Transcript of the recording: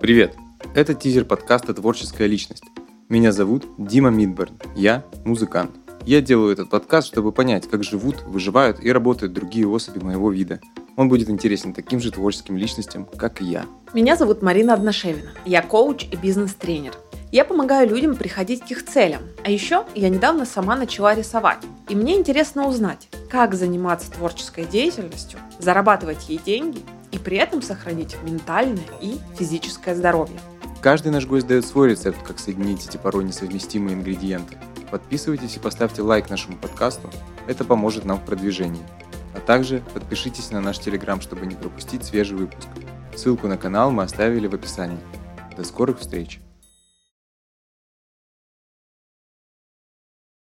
Привет! Это тизер подкаста «Творческая личность». Меня зовут Дима Мидберн. Я музыкант. Я делаю этот подкаст, чтобы понять, как живут, выживают и работают другие особи моего вида. Он будет интересен таким же творческим личностям, как и я. Меня зовут Марина Одношевина. Я коуч и бизнес-тренер. Я помогаю людям приходить к их целям. А еще я недавно сама начала рисовать. И мне интересно узнать, как заниматься творческой деятельностью, зарабатывать ей деньги при этом сохранить ментальное и физическое здоровье. Каждый наш гость дает свой рецепт, как соединить эти порой несовместимые ингредиенты. Подписывайтесь и поставьте лайк нашему подкасту, это поможет нам в продвижении. А также подпишитесь на наш телеграм, чтобы не пропустить свежий выпуск. Ссылку на канал мы оставили в описании. До скорых встреч!